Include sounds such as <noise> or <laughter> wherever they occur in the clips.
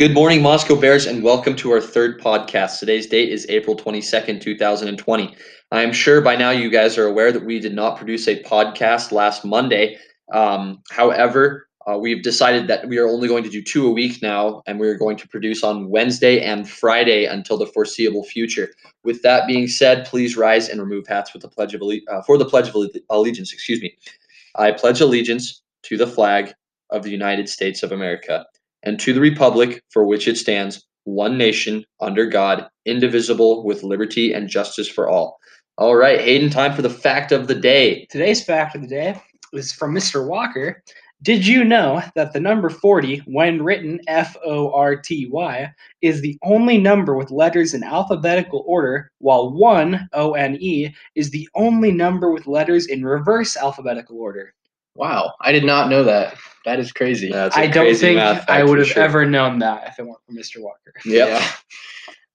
Good morning, Moscow Bears, and welcome to our third podcast. Today's date is April 22nd, 2020. I am sure by now you guys are aware that we did not produce a podcast last Monday. Um, however, uh, we've decided that we are only going to do two a week now, and we're going to produce on Wednesday and Friday until the foreseeable future. With that being said, please rise and remove hats with the pledge of alle- uh, for the pledge of alle- allegiance. Excuse me. I pledge allegiance to the flag of the United States of America and to the republic for which it stands, one nation under God, indivisible, with liberty and justice for all. All right, Hayden, time for the fact of the day. Today's fact of the day is from Mr. Walker. Did you know that the number 40, when written F O R T Y, is the only number with letters in alphabetical order, while 1, O N E, is the only number with letters in reverse alphabetical order? Wow, I did not know that. That is crazy. That's a I don't crazy think math I would have sure. ever known that if it weren't for Mr. Walker. Yep. Yeah.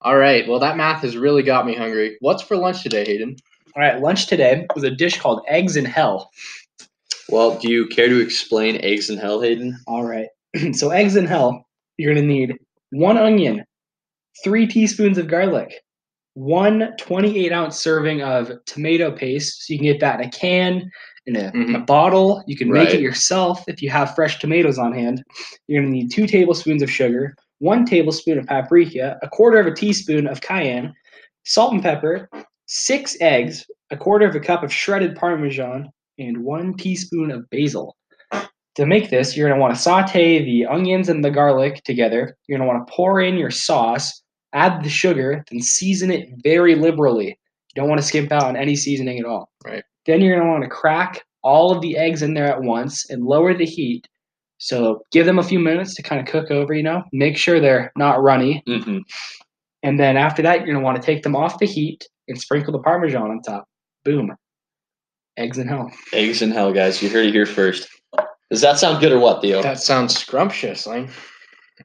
All right. Well, that math has really got me hungry. What's for lunch today, Hayden? All right, lunch today was a dish called Eggs in Hell. Well, do you care to explain eggs in hell, Hayden? All right. <clears throat> so eggs in hell, you're gonna need one onion, three teaspoons of garlic, one 28 ounce serving of tomato paste. So you can get that in a can, in a, in a mm-hmm. bottle. You can make Right. it yourself if you have fresh tomatoes on hand. You're gonna need two tablespoons of sugar, one tablespoon of paprika, a quarter of a teaspoon of cayenne, salt and pepper, six eggs, a quarter of a cup of shredded parmesan, and one teaspoon of basil. To make this, you're going to want to saute the onions and the garlic together. You're going to want to pour in your sauce, add the sugar, then season it very liberally. You don't want to skimp out on any seasoning at all. Right. Then you're going to want to crack all of the eggs in there at once and lower the heat. So give them a few minutes to kind of cook over, you know, make sure they're not runny. Mm-hmm. And then after that, you're going to want to take them off the heat and sprinkle the Parmesan on top. Boom. Eggs in hell. Eggs in hell, guys. You heard it here first. Does that sound good or what, Theo? That sounds scrumptious, Lane.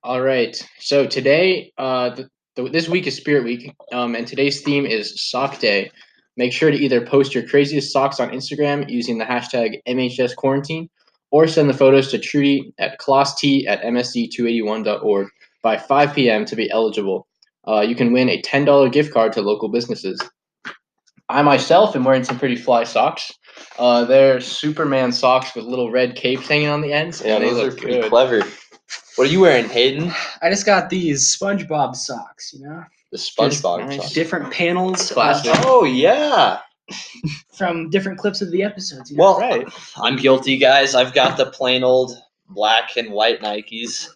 All right. So today, uh, the, the, this week is Spirit Week, um, and today's theme is Sock Day. Make sure to either post your craziest socks on Instagram using the hashtag MHS Quarantine, or send the photos to Trudy at closst at msd281.org by 5 p.m. to be eligible. Uh, you can win a $10 gift card to local businesses. I myself am wearing some pretty fly socks. Uh, they're Superman socks with little red capes hanging on the ends. yeah, and they those are pretty good. clever. What are you wearing, Hayden? I just got these SpongeBob socks, you know, The SpongeBob nice. socks. different panels uh, Oh yeah. from different clips of the episodes. You know? Well, Right. I'm guilty, guys. I've got the plain old black and white Nikes.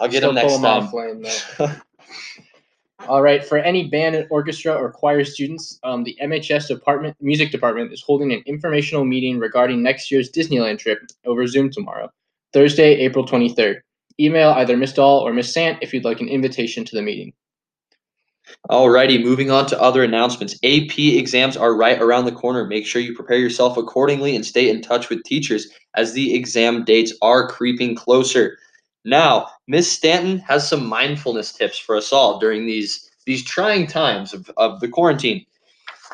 I'll get Still them next pull 'em time. off, Lane, though. <laughs> All right. For any band, and orchestra, or choir students, um, the MHS department, music department, is holding an informational meeting regarding next year's Disneyland trip over Zoom tomorrow, Thursday, April 23rd. Email either Miss Dahl or Miss Sant if you'd like an invitation to the meeting. Alrighty, moving on to other announcements. AP exams are right around the corner. Make sure you prepare yourself accordingly and stay in touch with teachers as the exam dates are creeping closer. Now, Miss Stanton has some mindfulness tips for us all during these these trying times of, of the quarantine.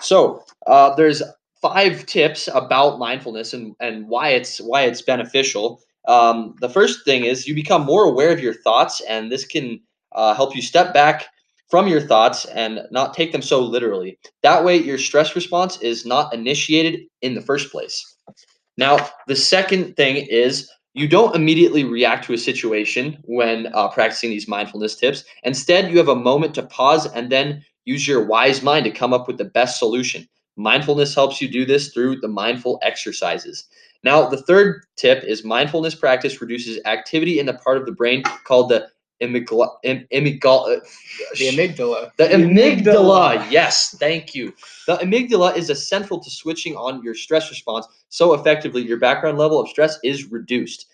So, uh, there's five tips about mindfulness and, and why it's why it's beneficial. Um, the first thing is you become more aware of your thoughts, and this can uh, help you step back from your thoughts and not take them so literally. That way, your stress response is not initiated in the first place. Now, the second thing is you don't immediately react to a situation when uh, practicing these mindfulness tips. Instead, you have a moment to pause and then use your wise mind to come up with the best solution. Mindfulness helps you do this through the mindful exercises. Now, the third tip is mindfulness practice reduces activity in the part of the brain called the amygdala. Am, amygdala The amygdala. the The amygdala. amygdala. Yes, thank you. The amygdala is essential to switching on your stress response so effectively your background level of stress is reduced.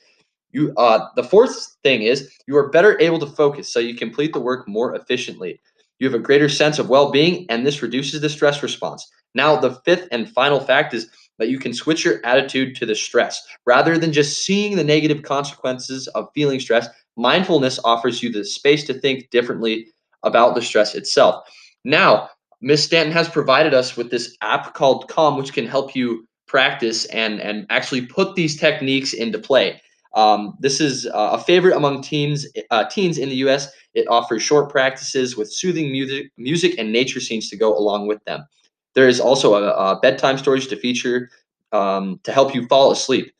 You uh the fourth thing is you are better able to focus so you complete the work more efficiently. You have a greater sense of well-being and this reduces the stress response. Now, the fifth and final fact is that you can switch your attitude to the stress. Rather than just seeing the negative consequences of feeling stress, mindfulness offers you the space to think differently about the stress itself. Now, Miss Stanton has provided us with this app called Calm, which can help you practice and and actually put these techniques into play. Um, this is uh, a favorite among teens uh, teens in the U.S. It offers short practices with soothing music, music and nature scenes to go along with them. There is also a, a bedtime stories to feature um, to help you fall asleep.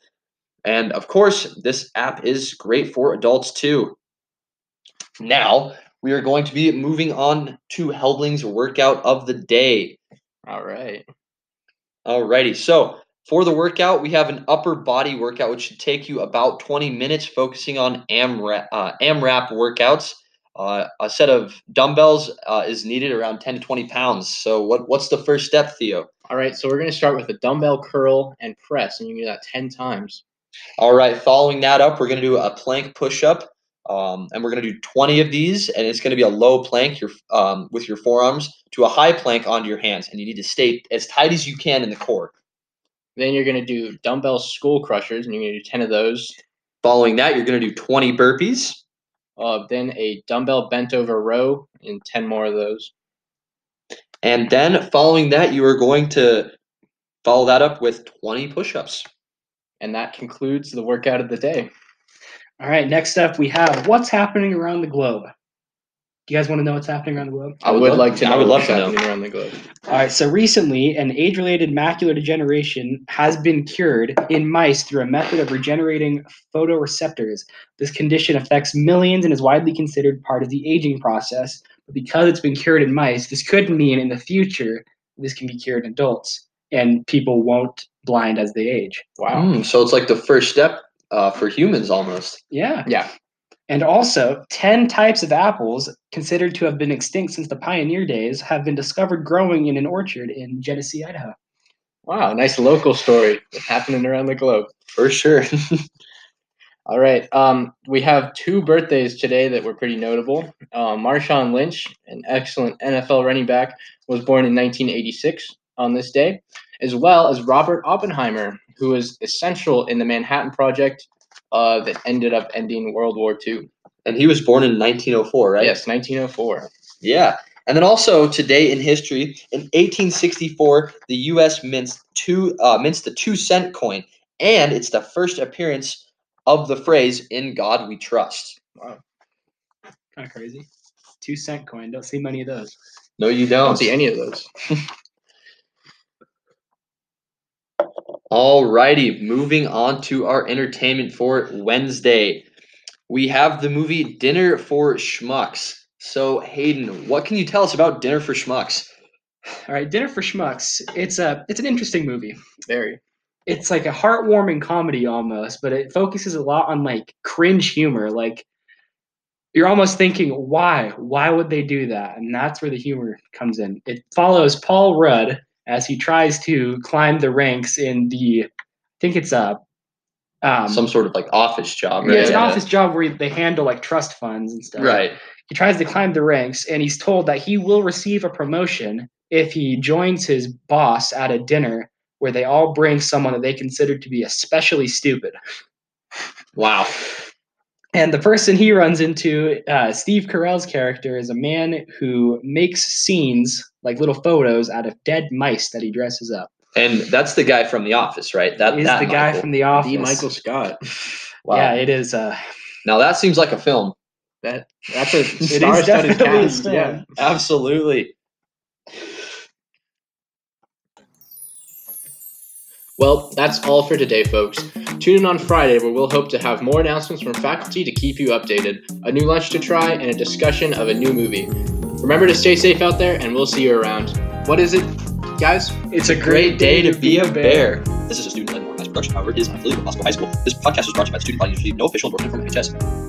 And of course, this app is great for adults too. Now, we are going to be moving on to Heldling's workout of the day. All right. Alrighty, so for the workout, we have an upper body workout, which should take you about 20 minutes, focusing on AMRAP, uh, AMRAP workouts. Uh, a set of dumbbells uh, is needed around 10 to 20 pounds. So, what, what's the first step, Theo? All right. So we're going to start with a dumbbell curl and press, and you can do that 10 times. All right, following that up, we're going to do a plank push up. Um, and we're going to do 20 of these, and it's going to be a low plank your, um, with your forearms to a high plank onto your hands. And you need to stay as tight as you can in the core. Then you're going to do dumbbell skull crushers, and you're going to do 10 of those. Following that, you're going to do 20 burpees. Uh, then a dumbbell bent over row, and 10 more of those. And then following that, you are going to follow that up with 20 push ups. And that concludes the workout of the day. All right, next up we have what's happening around the globe. Do you guys want to know what's happening around the globe? I would, like to. I know would love what's to know. happening around the globe. All right, so recently, an age related macular degeneration has been cured in mice through a method of regenerating photoreceptors. This condition affects millions and is widely considered part of the aging process. But because it's been cured in mice, this could mean in the future this can be cured in adults and people won't blind as they age. Wow. Mm, so it's like the first step uh, for humans almost. Yeah. Yeah. And also, 10 types of apples considered to have been extinct since the pioneer days have been discovered growing in an orchard in Genesee, Idaho. Wow. Nice local story happening around the globe. For sure. <laughs> All right. Um, we have two birthdays today that were pretty notable. Uh, Marshawn Lynch, an excellent NFL running back, was born in 1986 on this day, as well as Robert Oppenheimer, who was essential in the Manhattan Project uh, that ended up ending World War II. and he was born in 1904, right? Yes, 1904. Yeah. And then also today in history, in 1864, the U.S. mints two uh, mints the two cent coin, and it's the first appearance of the phrase "In God We Trust." Wow, kind of crazy. Two cent coin. Don't see many of those. No, you don't. don't see any of those. <laughs> Alrighty, moving on to our entertainment for Wednesday. We have the movie Dinner for Schmucks. So, Hayden, what can you tell us about Dinner for Schmucks? All right, Dinner for Schmucks. It's a it's an interesting movie. Very. It's like a heartwarming comedy almost, but it focuses a lot on like cringe humor. Like you're almost thinking, why? Why would they do that? And that's where the humor comes in. It follows Paul Rudd as he tries to climb the ranks in the I think it's a um, Some sort of like office job, yeah, it's an office job where they handle like trust funds and stuff. Right. He tries to climb the ranks, and he's told that he will receive a promotion if he joins his boss at a dinner where they all bring someone that they consider to be especially stupid. Wow. And the person he runs into, uh, Steve Carell's character, is a man who makes scenes, like little photos, out of dead mice that he dresses up. And that's the guy from The Office, right? That Is that the guy Michael. from The Office? D. Michael Scott. <laughs> Wow. Yeah, it is. Uh, Now that seems like a film. That that's a <laughs> star-studded definitely a cast. Yeah. Absolutely. Well, that's all for today, folks. Tune in on Friday where we'll hope to have more announcements from faculty to keep you updated, a new lunch to try, and a discussion of a new movie. Remember to stay safe out there, and we'll see you around. What is it, guys? it's a Great day to be a bear. This is a student-led organized production. However, it is an affiliate of Moscow High School. This podcast was brought to you by the student body university. No official endorsement from NHS.